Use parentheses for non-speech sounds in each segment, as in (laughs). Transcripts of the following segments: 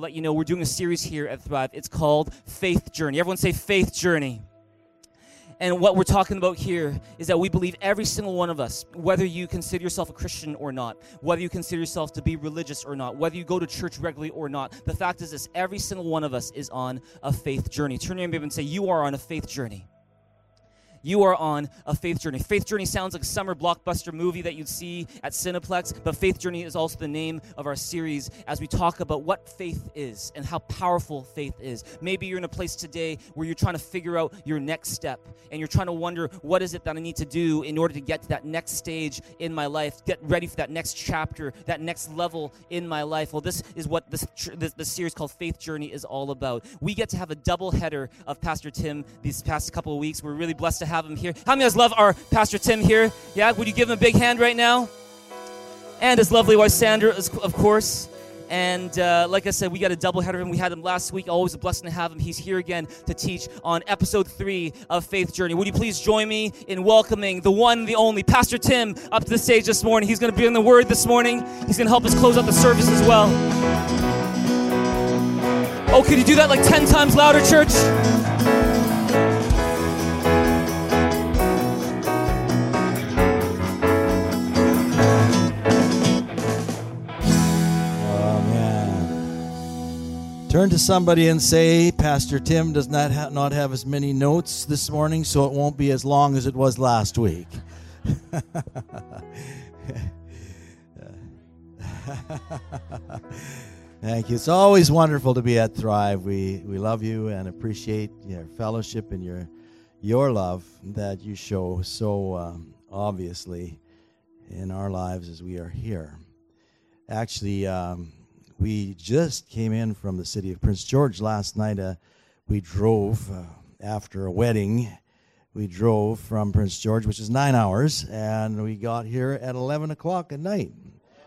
let you know we're doing a series here at Thrive. It's called Faith Journey. Everyone say Faith Journey. And what we're talking about here is that we believe every single one of us, whether you consider yourself a Christian or not, whether you consider yourself to be religious or not, whether you go to church regularly or not, the fact is this every single one of us is on a faith journey. Turn your neighbor and say, You are on a faith journey you are on a faith journey. Faith Journey sounds like a summer blockbuster movie that you'd see at Cineplex, but Faith Journey is also the name of our series as we talk about what faith is and how powerful faith is. Maybe you're in a place today where you're trying to figure out your next step and you're trying to wonder what is it that I need to do in order to get to that next stage in my life, get ready for that next chapter, that next level in my life. Well, this is what this, this, this series called Faith Journey is all about. We get to have a double header of Pastor Tim these past couple of weeks. We're really blessed to have him here. How many of us love our Pastor Tim here? Yeah, would you give him a big hand right now? And his lovely wife Sandra, of course. And uh, like I said, we got a double header of him. We had him last week. Always a blessing to have him. He's here again to teach on episode three of Faith Journey. Would you please join me in welcoming the one, the only, Pastor Tim, up to the stage this morning? He's going to be in the Word this morning. He's going to help us close out the service as well. Oh, could you do that like 10 times louder, church? Turn to somebody and say, Pastor Tim does not, ha- not have as many notes this morning, so it won't be as long as it was last week. (laughs) Thank you. It's always wonderful to be at Thrive. We, we love you and appreciate your fellowship and your, your love that you show so um, obviously in our lives as we are here. Actually, um, we just came in from the city of Prince George last night. Uh, we drove uh, after a wedding. We drove from Prince George, which is nine hours, and we got here at 11 o'clock at night.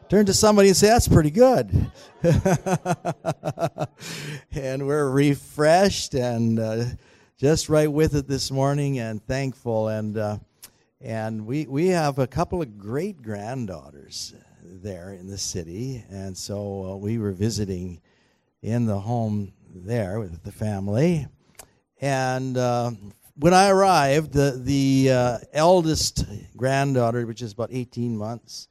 Turn to somebody and say, That's pretty good. (laughs) and we're refreshed and uh, just right with it this morning and thankful. And, uh, and we, we have a couple of great granddaughters there in the city, and so uh, we were visiting in the home there with the family. And uh, when I arrived, the, the uh, eldest granddaughter, which is about 18 months,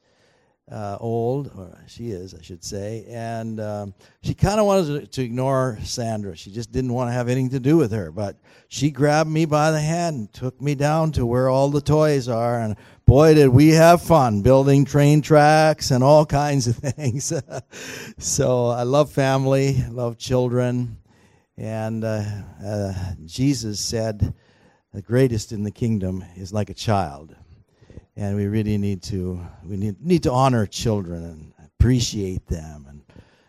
uh, old, or she is, I should say, and um, she kind of wanted to, to, ignore Sandra. She just didn't want to have anything to do with her. But she grabbed me by the hand and took me down to where all the toys are. And boy, did we have fun building train tracks and all kinds of (laughs) things. so I love family, love children. And uh, uh, Jesus said, the greatest in the kingdom is like a child and we really need to we need, need to honor children and appreciate them and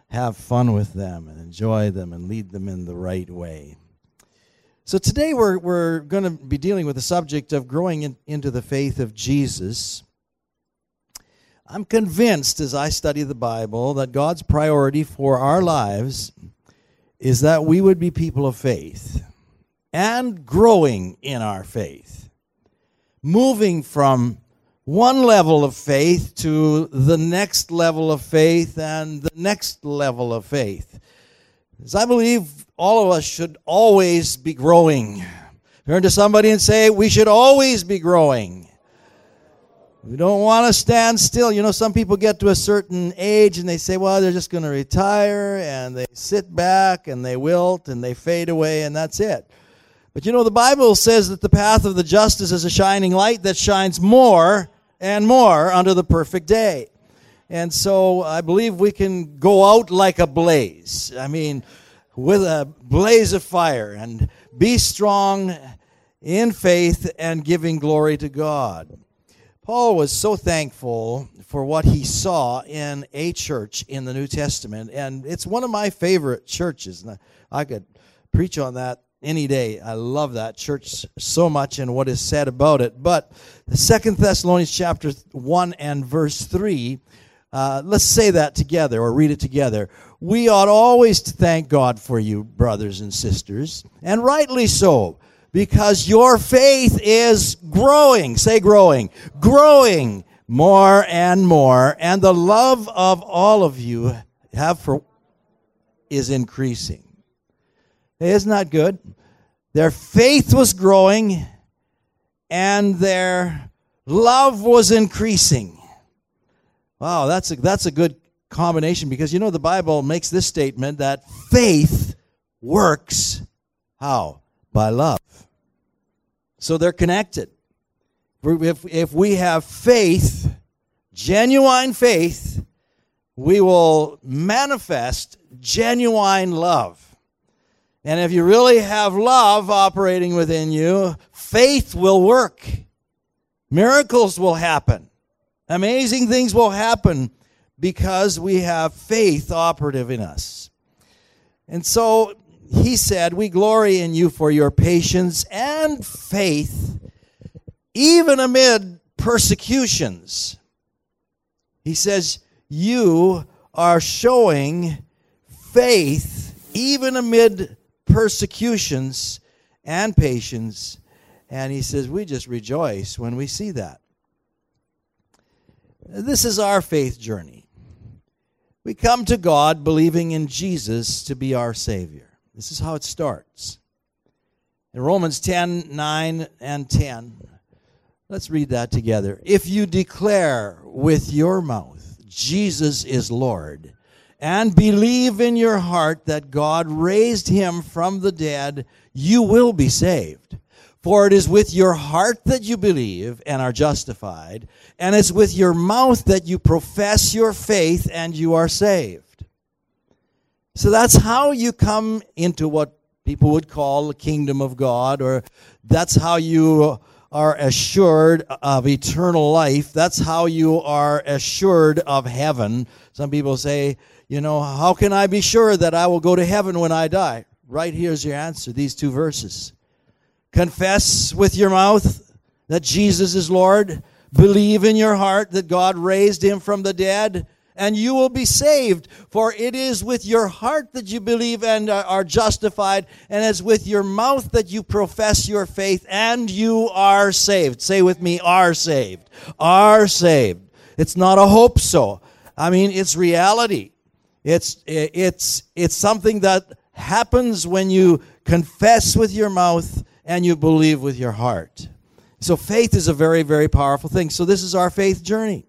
have fun with them and enjoy them and lead them in the right way so today we're, we're going to be dealing with the subject of growing in, into the faith of jesus i'm convinced as i study the bible that god's priority for our lives is that we would be people of faith and growing in our faith moving from one level of faith to the next level of faith and the next level of faith. As I believe all of us should always be growing. Turn to somebody and say, We should always be growing. We don't want to stand still. You know, some people get to a certain age and they say, well, they're just going to retire and they sit back and they wilt and they fade away and that's it. But you know, the Bible says that the path of the justice is a shining light that shines more and more under the perfect day. And so I believe we can go out like a blaze. I mean, with a blaze of fire and be strong in faith and giving glory to God. Paul was so thankful for what he saw in a church in the New Testament, and it's one of my favorite churches. And I could preach on that any day. I love that church so much and what is said about it. But the Second Thessalonians chapter 1 and verse 3, uh, let's say that together or read it together. We ought always to thank God for you, brothers and sisters, and rightly so, because your faith is growing. Say growing. Growing more and more, and the love of all of you have for is increasing. Isn't that good? Their faith was growing and their love was increasing. Wow, that's a, that's a good combination because you know the Bible makes this statement that faith works how? By love. So they're connected. If, if we have faith, genuine faith, we will manifest genuine love. And if you really have love operating within you, faith will work. Miracles will happen. Amazing things will happen because we have faith operative in us. And so he said, We glory in you for your patience and faith, even amid persecutions. He says, You are showing faith even amid persecutions and patience. And he says, We just rejoice when we see that. This is our faith journey. We come to God believing in Jesus to be our Savior. This is how it starts. In Romans 10 9 and 10, let's read that together. If you declare with your mouth, Jesus is Lord, and believe in your heart that God raised him from the dead, you will be saved. For it is with your heart that you believe and are justified, and it's with your mouth that you profess your faith and you are saved. So that's how you come into what people would call the kingdom of God, or that's how you are assured of eternal life. That's how you are assured of heaven. Some people say, you know, how can I be sure that I will go to heaven when I die? Right here's your answer these two verses. Confess with your mouth that Jesus is Lord. Believe in your heart that God raised him from the dead, and you will be saved. For it is with your heart that you believe and are justified, and it's with your mouth that you profess your faith, and you are saved. Say with me, are saved. Are saved. It's not a hope so. I mean, it's reality. It's, it's, it's something that happens when you confess with your mouth and you believe with your heart. So faith is a very, very powerful thing. So this is our faith journey.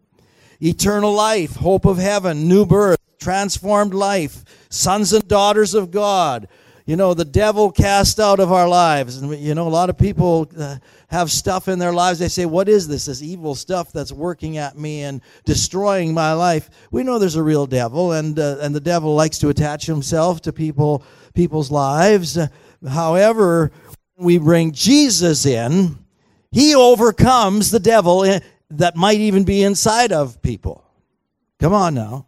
Eternal life, hope of heaven, new birth, transformed life, sons and daughters of God. You know, the devil cast out of our lives. And, you know, a lot of people uh, have stuff in their lives. They say, What is this? This evil stuff that's working at me and destroying my life. We know there's a real devil, and, uh, and the devil likes to attach himself to people, people's lives. However, we bring Jesus in, he overcomes the devil that might even be inside of people. Come on now.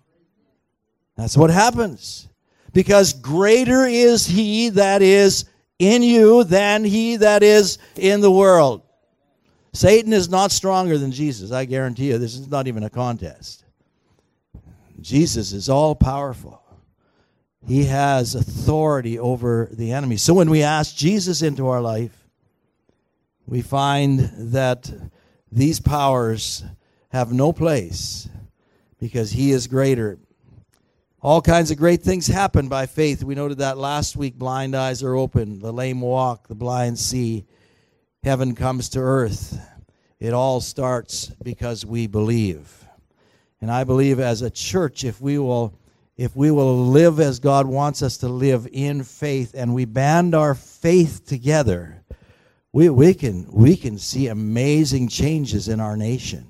That's what happens. Because greater is he that is in you than he that is in the world. Satan is not stronger than Jesus. I guarantee you, this is not even a contest. Jesus is all powerful. He has authority over the enemy. So when we ask Jesus into our life, we find that these powers have no place because he is greater. All kinds of great things happen by faith. We noted that last week. Blind eyes are open, the lame walk, the blind see. Heaven comes to earth. It all starts because we believe. And I believe as a church, if we will if we will live as God wants us to live in faith and we band our faith together, we, we, can, we can see amazing changes in our nation.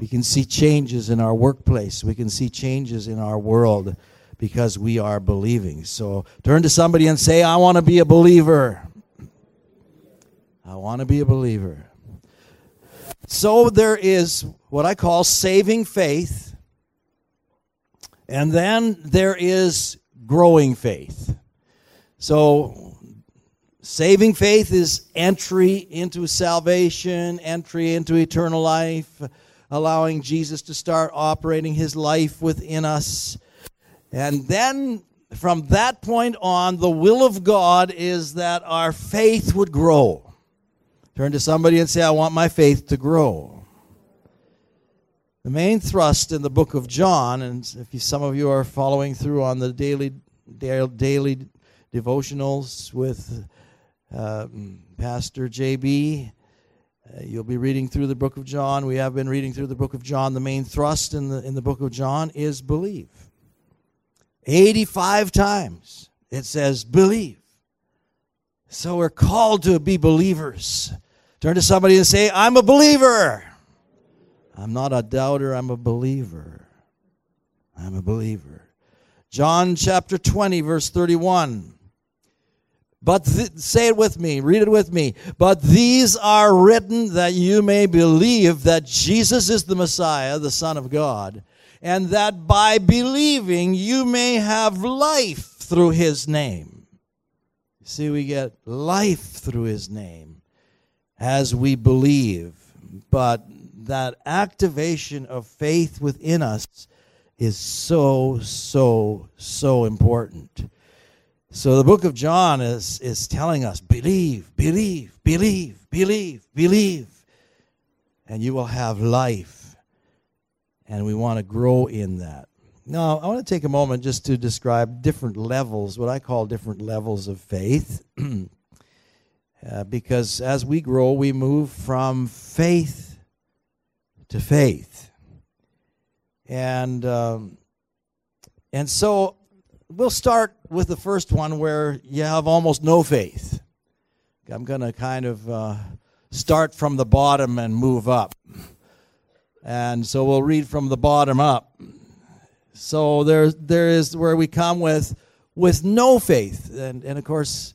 We can see changes in our workplace. We can see changes in our world because we are believing. So turn to somebody and say, I want to be a believer. I want to be a believer. So there is what I call saving faith and then there is growing faith. So, saving faith is entry into salvation, entry into eternal life, allowing Jesus to start operating his life within us. And then from that point on, the will of God is that our faith would grow. Turn to somebody and say, I want my faith to grow. The main thrust in the book of John, and if you, some of you are following through on the daily daily devotionals with uh, Pastor JB. Uh, you'll be reading through the book of John. We have been reading through the book of John. The main thrust in the in the book of John is believe. 85 times it says believe. So we're called to be believers. Turn to somebody and say, I'm a believer. I'm not a doubter, I'm a believer. I'm a believer. John chapter 20, verse 31. But th- say it with me, read it with me. But these are written that you may believe that Jesus is the Messiah, the Son of God, and that by believing you may have life through his name. See, we get life through his name as we believe. But that activation of faith within us is so, so, so important. So the book of John is, is telling us believe, believe, believe, believe, believe, and you will have life. And we want to grow in that. Now, I want to take a moment just to describe different levels, what I call different levels of faith. (clears throat) uh, because as we grow, we move from faith to faith. And, um, and so we'll start with the first one where you have almost no faith. I'm going to kind of uh, start from the bottom and move up. And so we'll read from the bottom up. So there, there is where we come with, with no faith. And, and of course,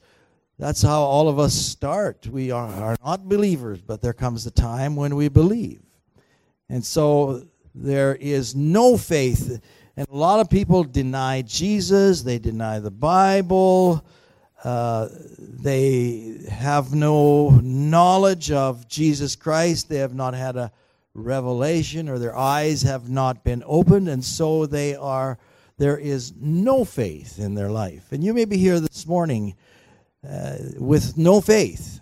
that's how all of us start. We are, are not believers, but there comes a time when we believe. And so there is no faith. And a lot of people deny Jesus, they deny the Bible, uh, they have no knowledge of Jesus Christ, they have not had a revelation, or their eyes have not been opened, and so they are. There is no faith in their life. And you may be here this morning uh, with no faith.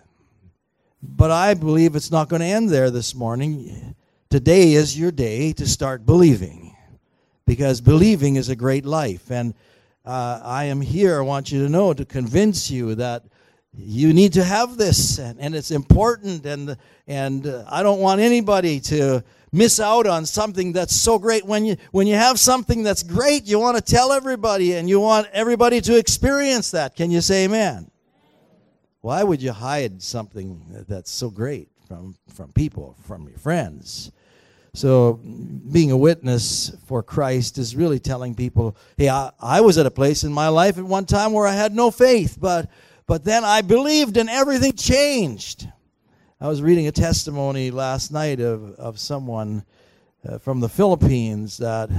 But I believe it's not going to end there this morning. Today is your day to start believing because believing is a great life. And uh, I am here, I want you to know, to convince you that you need to have this and, and it's important. And, and uh, I don't want anybody to miss out on something that's so great. When you, when you have something that's great, you want to tell everybody and you want everybody to experience that. Can you say amen? Why would you hide something that's so great from, from people, from your friends? So, being a witness for Christ is really telling people, hey, I, I, was at a place in my life at one time where I had no faith, but, but then I believed and everything changed. I was reading a testimony last night of, of someone uh, from the Philippines that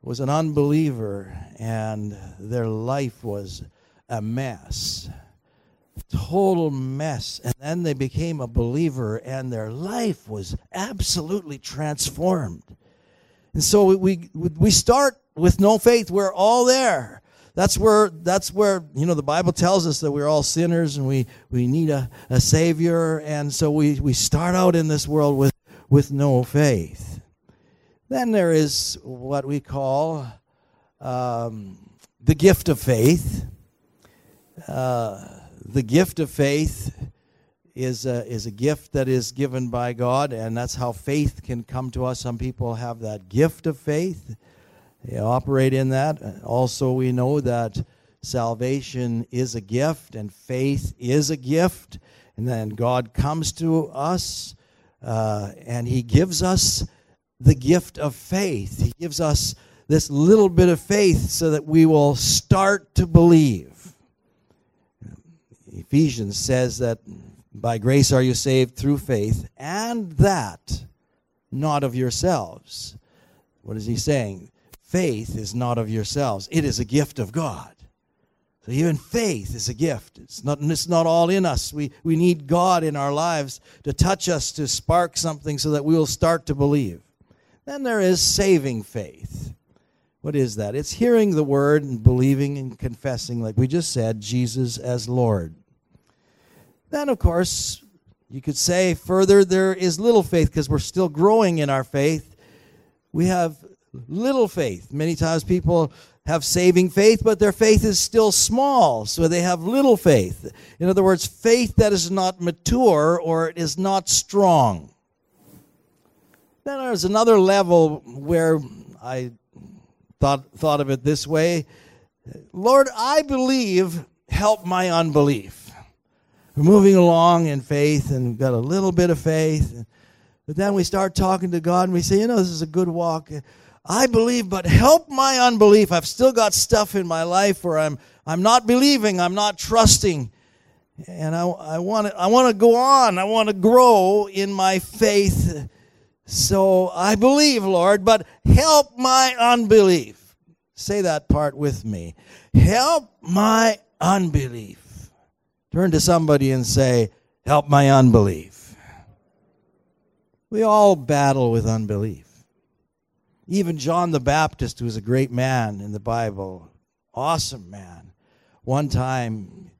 was an unbeliever and their life was a mess total mess. And then they became a believer, and their life was absolutely transformed. And so we, we we start with no faith. We're all there. That's where, that's where, you know, the Bible tells us that we're all sinners and we, we need a, a Savior. And so we, we start out in this world with, with no faith. Then there is what we call um, the gift of faith. Uh, the gift of faith is a, is a gift that is given by God, and that's how faith can come to us. Some people have that gift of faith, they operate in that. Also, we know that salvation is a gift and faith is a gift, and then God comes to us uh, and He gives us the gift of faith. He gives us this little bit of faith so that we will start to believe. Ephesians says that by grace are you saved through faith, and that not of yourselves. What is he saying? Faith is not of yourselves, it is a gift of God. So even faith is a gift. It's not, it's not all in us. We, we need God in our lives to touch us, to spark something so that we will start to believe. Then there is saving faith. What is that? It's hearing the word and believing and confessing, like we just said, Jesus as Lord. Then, of course, you could say further, there is little faith because we're still growing in our faith. We have little faith. Many times people have saving faith, but their faith is still small, so they have little faith. In other words, faith that is not mature or it is not strong. Then there's another level where I thought, thought of it this way Lord, I believe, help my unbelief. We're moving along in faith and we've got a little bit of faith. But then we start talking to God and we say, you know, this is a good walk. I believe, but help my unbelief. I've still got stuff in my life where I'm, I'm not believing, I'm not trusting. And I, I want to I want to go on. I want to grow in my faith. So I believe, Lord, but help my unbelief. Say that part with me. Help my unbelief. Turn to somebody and say, Help my unbelief. We all battle with unbelief. Even John the Baptist, who was a great man in the Bible, awesome man, one time,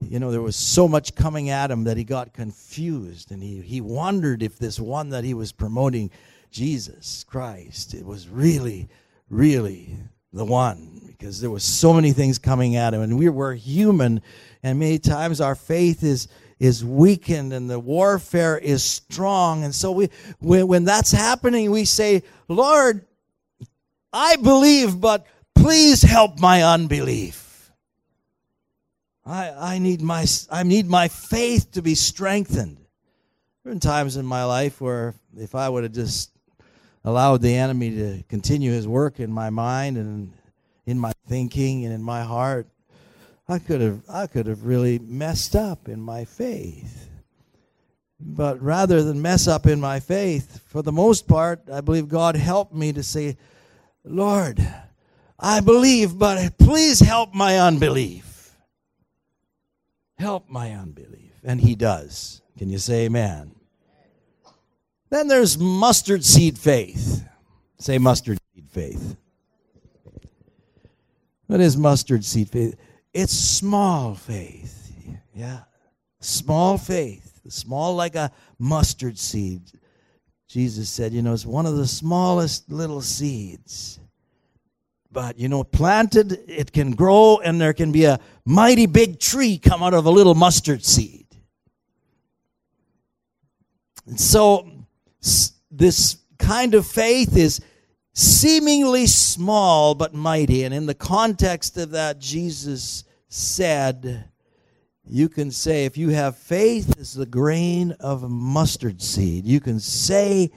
you know, there was so much coming at him that he got confused and he, he wondered if this one that he was promoting, Jesus Christ, it was really, really the one because there was so many things coming at him and we were human and many times our faith is is weakened and the warfare is strong. And so we, when, when that's happening, we say, Lord, I believe, but please help my unbelief. I, I, need my, I need my faith to be strengthened. There have been times in my life where if I would have just allowed the enemy to continue his work in my mind and in my thinking and in my heart, I could have I could have really messed up in my faith. But rather than mess up in my faith, for the most part, I believe God helped me to say, Lord, I believe, but please help my unbelief. Help my unbelief. And He does. Can you say amen? Then there's mustard seed faith. Say mustard seed faith. What is mustard seed faith? It's small faith. Yeah. Small faith. Small like a mustard seed. Jesus said, you know, it's one of the smallest little seeds. But, you know, planted, it can grow, and there can be a mighty big tree come out of a little mustard seed. And so, this kind of faith is seemingly small but mighty. And in the context of that, Jesus said, you can say, if you have faith as the grain of mustard seed, you can say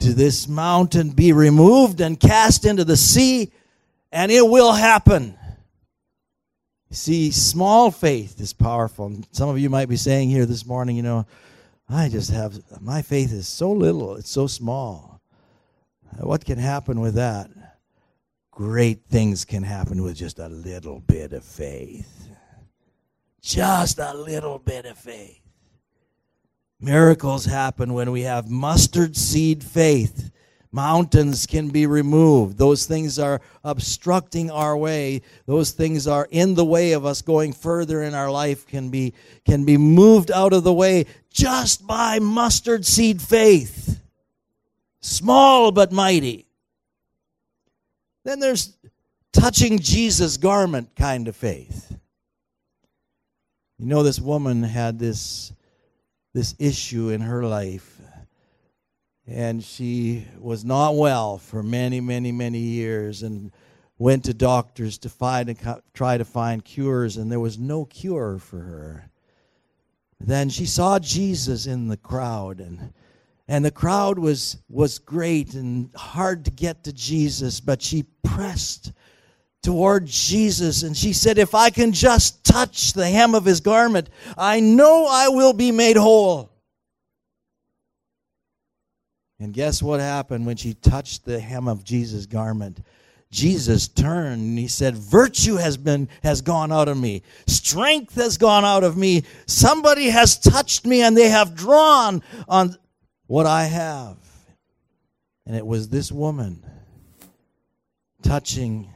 to this mountain, be removed and cast into the sea, and it will happen. See, small faith is powerful. Some of you might be saying here this morning, you know, I just have, my faith is so little, it's so small. What can happen with that? great things can happen with just a little bit of faith. Just a little bit of faith. Miracles happen when we have mustard seed faith. Mountains can be removed. Those things are obstructing our way. Those things are in the way of us going further in our life can be can be moved out of the way just by mustard seed faith. Small but mighty. Then there's touching Jesus' garment kind of faith. You know, this woman had this, this issue in her life, and she was not well for many, many, many years and went to doctors to find and try to find cures, and there was no cure for her. Then she saw Jesus in the crowd, and and the crowd was was great and hard to get to Jesus, but she pressed toward Jesus and she said, If I can just touch the hem of his garment, I know I will be made whole. And guess what happened when she touched the hem of Jesus' garment? Jesus turned and he said, Virtue has been has gone out of me. Strength has gone out of me. Somebody has touched me and they have drawn on what I have. And it was this woman touching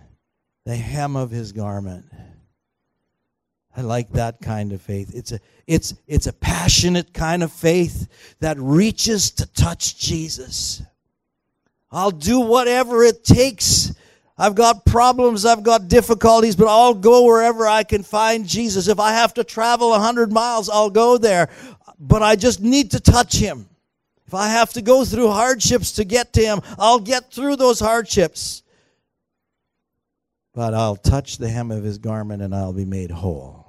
the hem of his garment. I like that kind of faith. It's a it's it's a passionate kind of faith that reaches to touch Jesus. I'll do whatever it takes. I've got problems, I've got difficulties, but I'll go wherever I can find Jesus. If I have to travel a hundred miles, I'll go there. But I just need to touch him. If I have to go through hardships to get to him, I'll get through those hardships. But I'll touch the hem of his garment and I'll be made whole.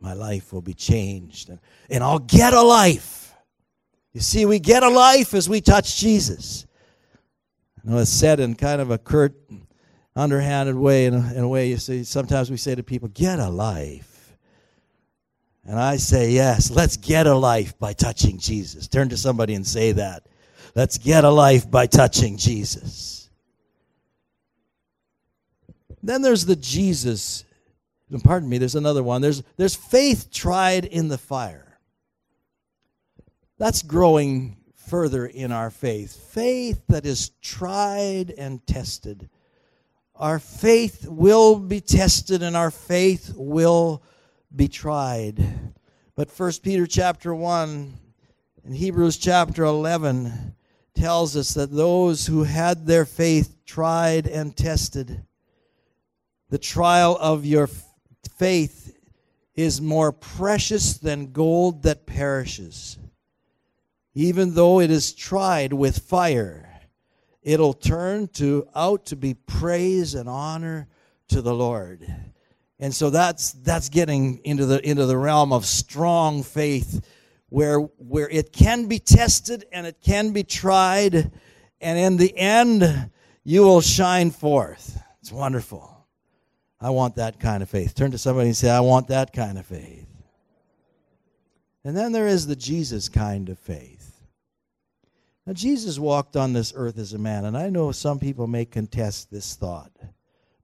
My life will be changed and, and I'll get a life. You see, we get a life as we touch Jesus. I know it's said in kind of a curt, underhanded way, in a, in a way you see, sometimes we say to people, get a life. And I say, yes, let's get a life by touching Jesus. Turn to somebody and say that. Let's get a life by touching Jesus. Then there's the Jesus. Pardon me, there's another one. There's, there's faith tried in the fire. That's growing further in our faith. Faith that is tried and tested. Our faith will be tested and our faith will be tried. But 1 Peter chapter 1 and Hebrews chapter 11 tells us that those who had their faith tried and tested, the trial of your faith is more precious than gold that perishes even though it is tried with fire, it'll turn to out to be praise and honor to the Lord. And so that's that's getting into the into the realm of strong faith where where it can be tested and it can be tried and in the end you will shine forth. It's wonderful. I want that kind of faith. Turn to somebody and say I want that kind of faith. And then there is the Jesus kind of faith. Now, Jesus walked on this earth as a man, and I know some people may contest this thought.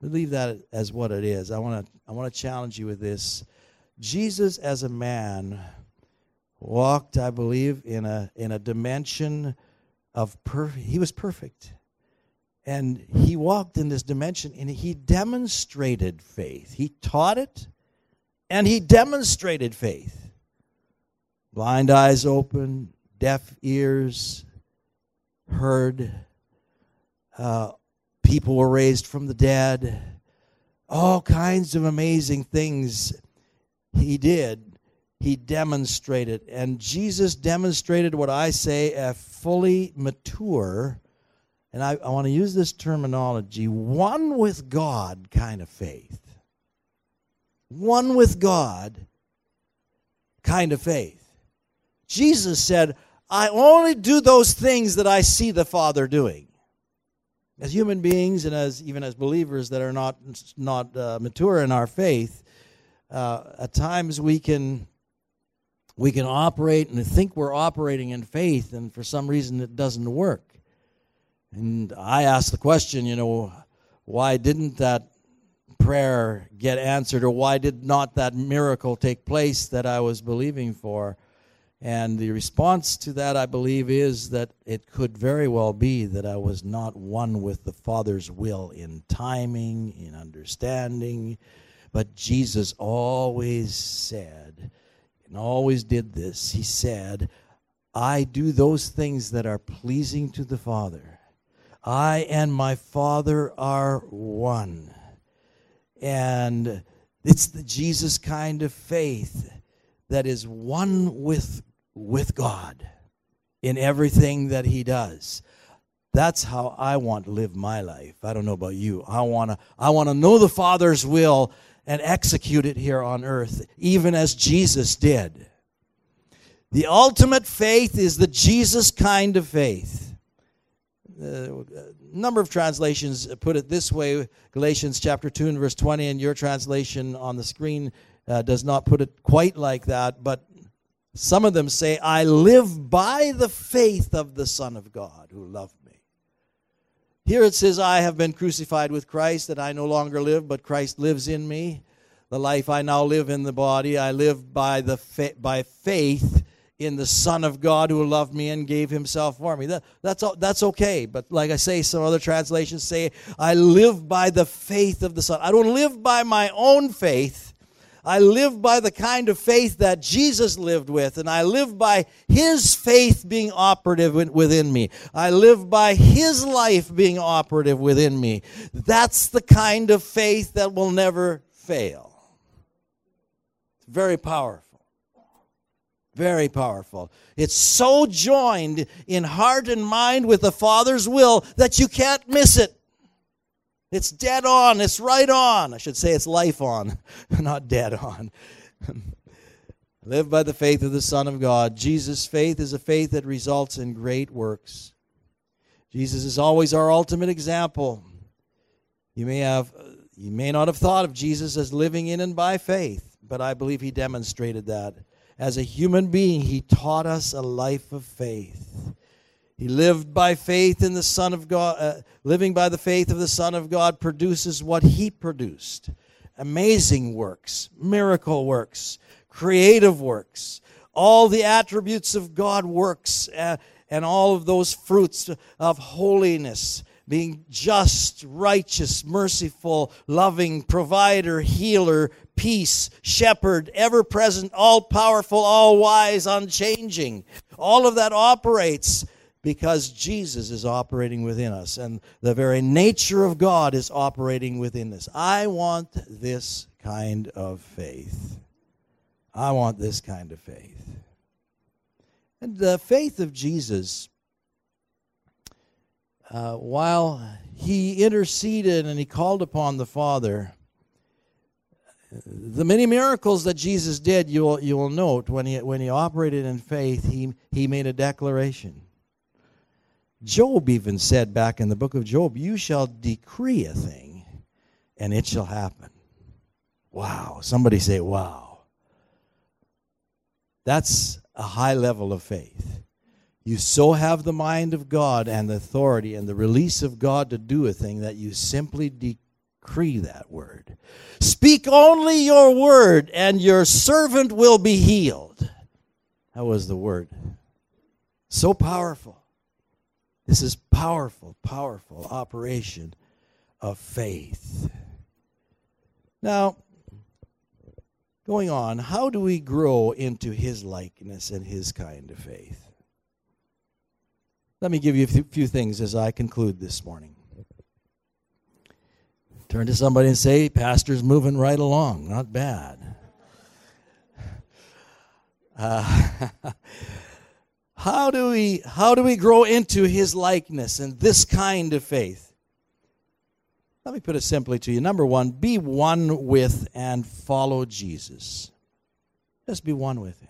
But leave that as what it is. I want to I want to challenge you with this. Jesus as a man walked, I believe, in a in a dimension of perfect. He was perfect, and he walked in this dimension, and he demonstrated faith. He taught it, and he demonstrated faith. Blind eyes open, deaf ears heard. Uh, people were raised from the dead. All kinds of amazing things he did. He demonstrated. And Jesus demonstrated what I say a fully mature, and I, I want to use this terminology, one with God kind of faith. One with God kind of faith. Jesus said, I only do those things that I see the Father doing. As human beings and as even as believers that are not not uh, mature in our faith, uh, at times we can we can operate and think we're operating in faith, and for some reason it doesn't work. And I ask the question, you know, why didn't that prayer get answered, or why did not that miracle take place that I was believing for? And the response to that, I believe, is that it could very well be that I was not one with the Father's will in timing, in understanding. But Jesus always said, and always did this, He said, I do those things that are pleasing to the Father. I and my Father are one. And it's the Jesus kind of faith that is one with with God in everything that he does. That's how I want to live my life. I don't know about you. I want to I want to know the Father's will and execute it here on earth even as Jesus did. The ultimate faith is the Jesus kind of faith. Uh, a number of translations put it this way Galatians chapter 2 and verse 20, and your translation on the screen uh, does not put it quite like that, but some of them say, I live by the faith of the Son of God who loved me. Here it says, I have been crucified with Christ, that I no longer live, but Christ lives in me. The life I now live in the body, I live by, the fa- by faith in the Son of God who loved me and gave himself for me. That, that's, that's okay. But like I say, some other translations say, I live by the faith of the Son. I don't live by my own faith. I live by the kind of faith that Jesus lived with, and I live by His faith being operative within me. I live by His life being operative within me. That's the kind of faith that will never fail. It's very powerful. Very powerful. It's so joined in heart and mind with the Father's will that you can't miss it. It's dead on. It's right on. I should say it's life on, (laughs) not dead on. (laughs) Live by the faith of the Son of God. Jesus' faith is a faith that results in great works. Jesus is always our ultimate example. You may have you may not have thought of Jesus as living in and by faith, but I believe he demonstrated that. As a human being, he taught us a life of faith. He lived by faith in the Son of God. Uh, living by the faith of the Son of God produces what he produced amazing works, miracle works, creative works, all the attributes of God works, uh, and all of those fruits of holiness being just, righteous, merciful, loving, provider, healer, peace, shepherd, ever present, all powerful, all wise, unchanging. All of that operates because Jesus is operating within us and the very nature of God is operating within us. I want this kind of faith. I want this kind of faith. And the faith of Jesus, uh, while he interceded and he called upon the Father, the many miracles that Jesus did, you will, you will note when he, when he operated in faith, he, he made a declaration. Job even said back in the book of Job, You shall decree a thing, and it shall happen. Wow. Somebody say, Wow. That's a high level of faith. You so have the mind of God and the authority and the release of God to do a thing that you simply decree that word. Speak only your word, and your servant will be healed. That was the word. So powerful. This is powerful, powerful operation of faith. Now, going on, how do we grow into his likeness and his kind of faith? Let me give you a few things as I conclude this morning. Turn to somebody and say, Pastor's moving right along. Not bad. (laughs) Uh, (laughs) how do we how do we grow into his likeness and this kind of faith? Let me put it simply to you. Number one, be one with and follow Jesus. Just be one with him.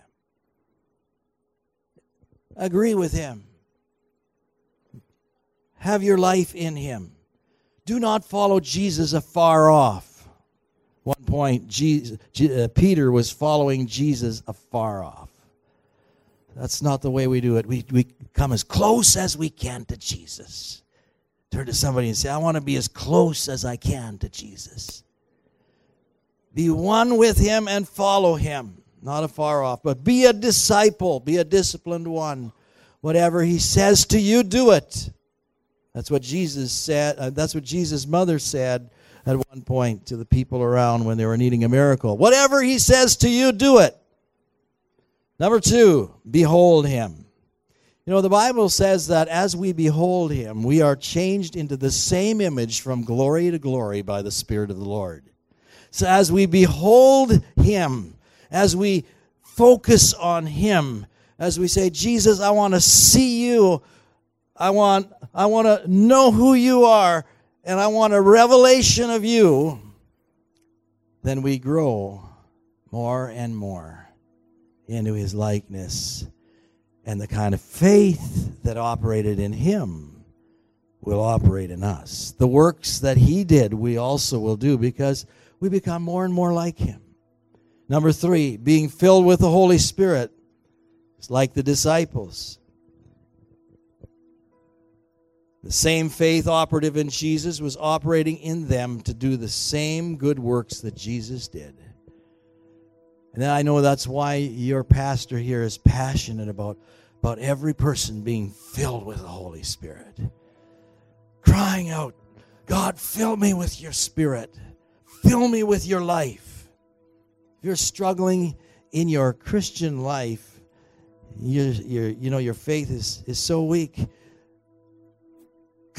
Agree with him. Have your life in him. Do not follow Jesus afar off. One point, Jesus, uh, Peter was following Jesus afar off. That's not the way we do it. We, we come as close as we can to Jesus. Turn to somebody and say, I want to be as close as I can to Jesus. Be one with him and follow him. Not afar off, but be a disciple, be a disciplined one. Whatever he says to you, do it. That's what Jesus said. Uh, that's what Jesus' mother said at one point to the people around when they were needing a miracle. Whatever he says to you, do it. Number two, behold him. You know, the Bible says that as we behold him, we are changed into the same image from glory to glory by the Spirit of the Lord. So as we behold him, as we focus on him, as we say, Jesus, I want to see you I want, I want to know who you are, and I want a revelation of you, then we grow more and more into his likeness. And the kind of faith that operated in him will operate in us. The works that he did, we also will do because we become more and more like him. Number three, being filled with the Holy Spirit. It's like the disciples. The same faith operative in Jesus was operating in them to do the same good works that Jesus did. And I know that's why your pastor here is passionate about, about every person being filled with the Holy Spirit. Crying out, God, fill me with your spirit. Fill me with your life. if you're struggling in your Christian life, you you know your faith is, is so weak.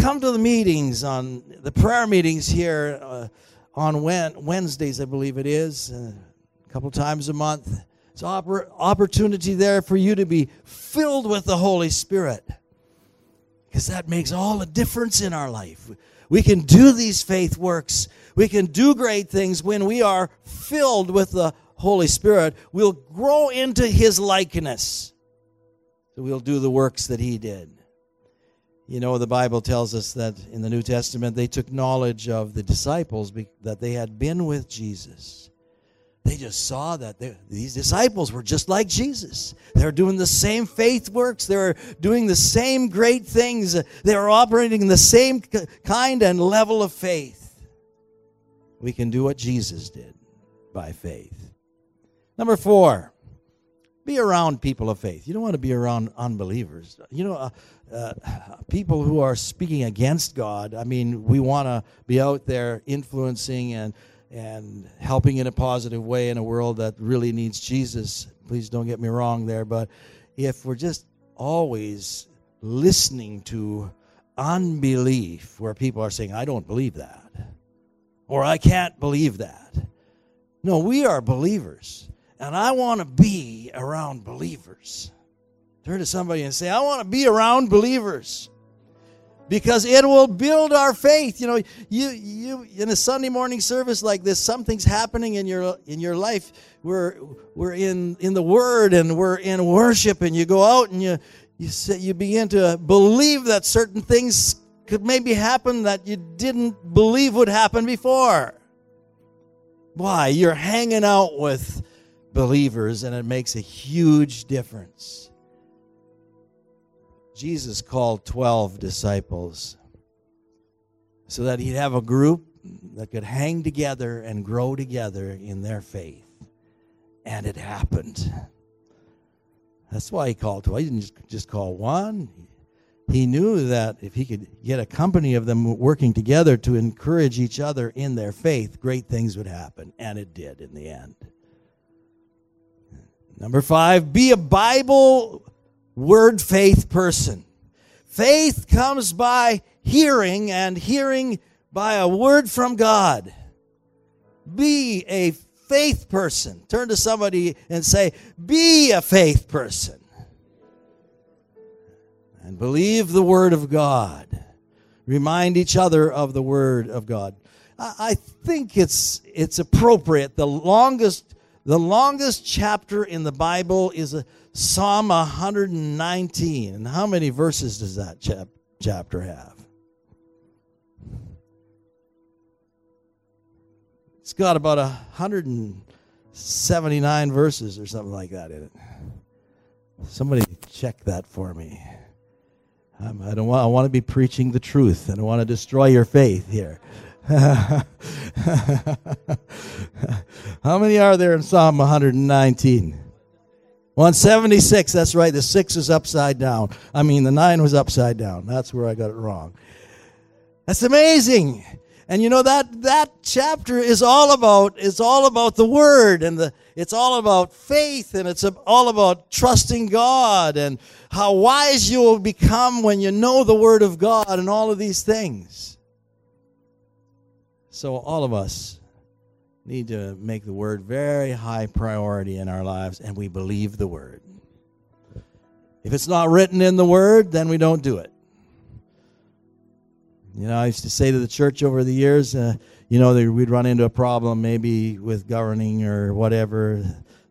Come to the meetings on the prayer meetings here uh, on Wednesdays, I believe it is, uh, a couple times a month. It's oppor- opportunity there for you to be filled with the Holy Spirit because that makes all the difference in our life. We can do these faith works. We can do great things when we are filled with the Holy Spirit. We'll grow into His likeness. So we'll do the works that He did. You know, the Bible tells us that in the New Testament they took knowledge of the disciples that they had been with Jesus they just saw that these disciples were just like Jesus. They were doing the same faith works. They were doing the same great things. They were operating in the same kind and level of faith. We can do what Jesus did by faith. Number four, be around people of faith. You don't want to be around unbelievers. You know, uh, uh, people who are speaking against God. I mean, we want to be out there influencing and and helping in a positive way in a world that really needs Jesus. Please don't get me wrong there, but if we're just always listening to unbelief where people are saying, I don't believe that, or I can't believe that. No, we are believers, and I want to be around believers. Turn to somebody and say, I want to be around believers because it will build our faith. You know, you you in a Sunday morning service like this, something's happening in your in your life. We're we're in in the Word and we're in worship, and you go out and you you say, you begin to believe that certain things could maybe happen that you didn't believe would happen before. Why? You're hanging out with believers, and it makes a huge difference. Jesus called 12 disciples so that he'd have a group that could hang together and grow together in their faith. And it happened. That's why he called 12. He didn't just call one. He knew that if he could get a company of them working together to encourage each other in their faith, great things would happen. And it did in the end. Number five, be a Bible word faith person. Faith comes by hearing, and hearing by a word from God. Be a faith person. Turn to somebody and say, Be a faith person. And believe the word of God. Remind each other of the word of God. I think it's it's appropriate. The longest the longest chapter in the Bible is Psalm 119. And how many verses does that chap- chapter have? It's got about 179 verses or something like that in it. Somebody check that for me. Um, I don't want. I want to be preaching the truth. I don't want to destroy your faith here. (laughs) How many are there in Psalm 119? 176, that's right. The 6 is upside down. I mean, the 9 was upside down. That's where I got it wrong. That's amazing. And you know that that chapter is all about is all about the word and the it's all about faith and it's all about trusting God and how wise you will become when you know the word of God and all of these things. So, all of us need to make the word very high priority in our lives, and we believe the word. If it's not written in the word, then we don't do it. You know, I used to say to the church over the years, uh, you know, we'd run into a problem maybe with governing or whatever,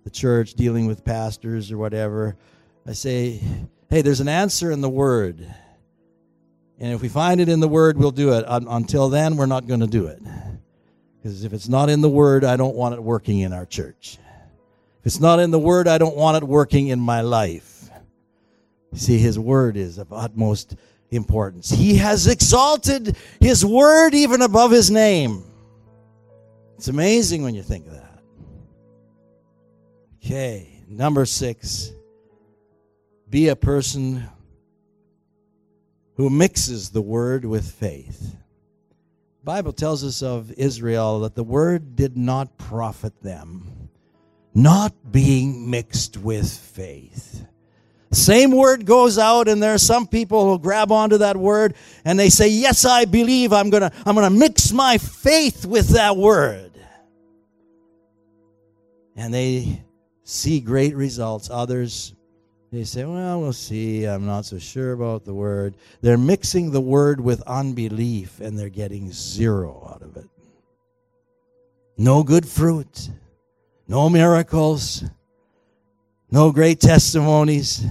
the church dealing with pastors or whatever. I say, hey, there's an answer in the word. And if we find it in the Word, we'll do it. Until then, we're not going to do it. Because if it's not in the Word, I don't want it working in our church. If it's not in the Word, I don't want it working in my life. See, His Word is of utmost importance. He has exalted His Word even above His name. It's amazing when you think of that. Okay, number six be a person who mixes the word with faith. Bible tells us of Israel that the word did not profit them not being mixed with faith. Same word goes out, and there are some people who grab onto that word and they say, Yes, I believe. I'm going to I'm going to mix my faith with that word. And they see great results. Others, they say, Well, we'll see. I'm not so sure about the word. They're mixing the word with unbelief, and they're getting zero out of it. No good fruit, no miracles no great testimonies.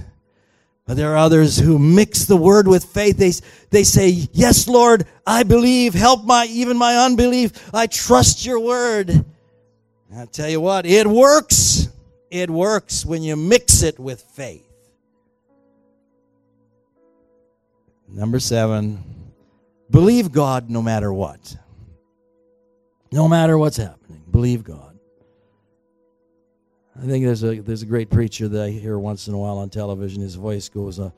But there are others who mix the word with faith. They, they say, Yes, Lord, I believe. Help my, even my unbelief. I trust your word. And I tell you what, it works. It works when you mix it with faith. Number seven, believe God no matter what. No matter what's happening, believe God. I think there's a there's a great preacher that I hear once in a while on television. His voice goes uh,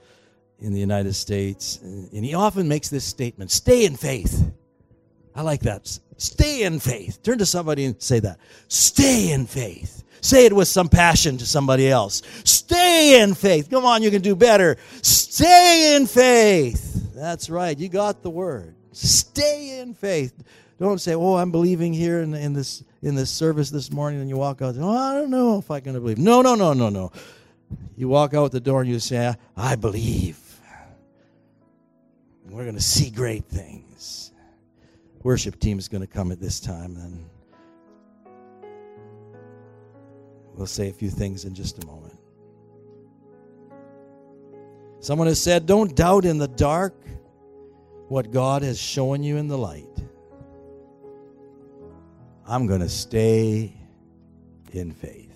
in the United States, and he often makes this statement: "Stay in faith." I like that. Stay in faith. Turn to somebody and say that. Stay in faith. Say it with some passion to somebody else. Stay in faith. Come on, you can do better. Stay in faith. That's right. You got the word. Stay in faith. Don't say, "Oh, I'm believing here in, in this in this service this morning," and you walk out. Oh, I don't know if I can believe. No, no, no, no, no. You walk out the door and you say, "I believe." And we're going to see great things. Worship team is going to come at this time, and we'll say a few things in just a moment. Someone has said, "Don't doubt in the dark." what God has shown you in the light. I'm going to stay in faith.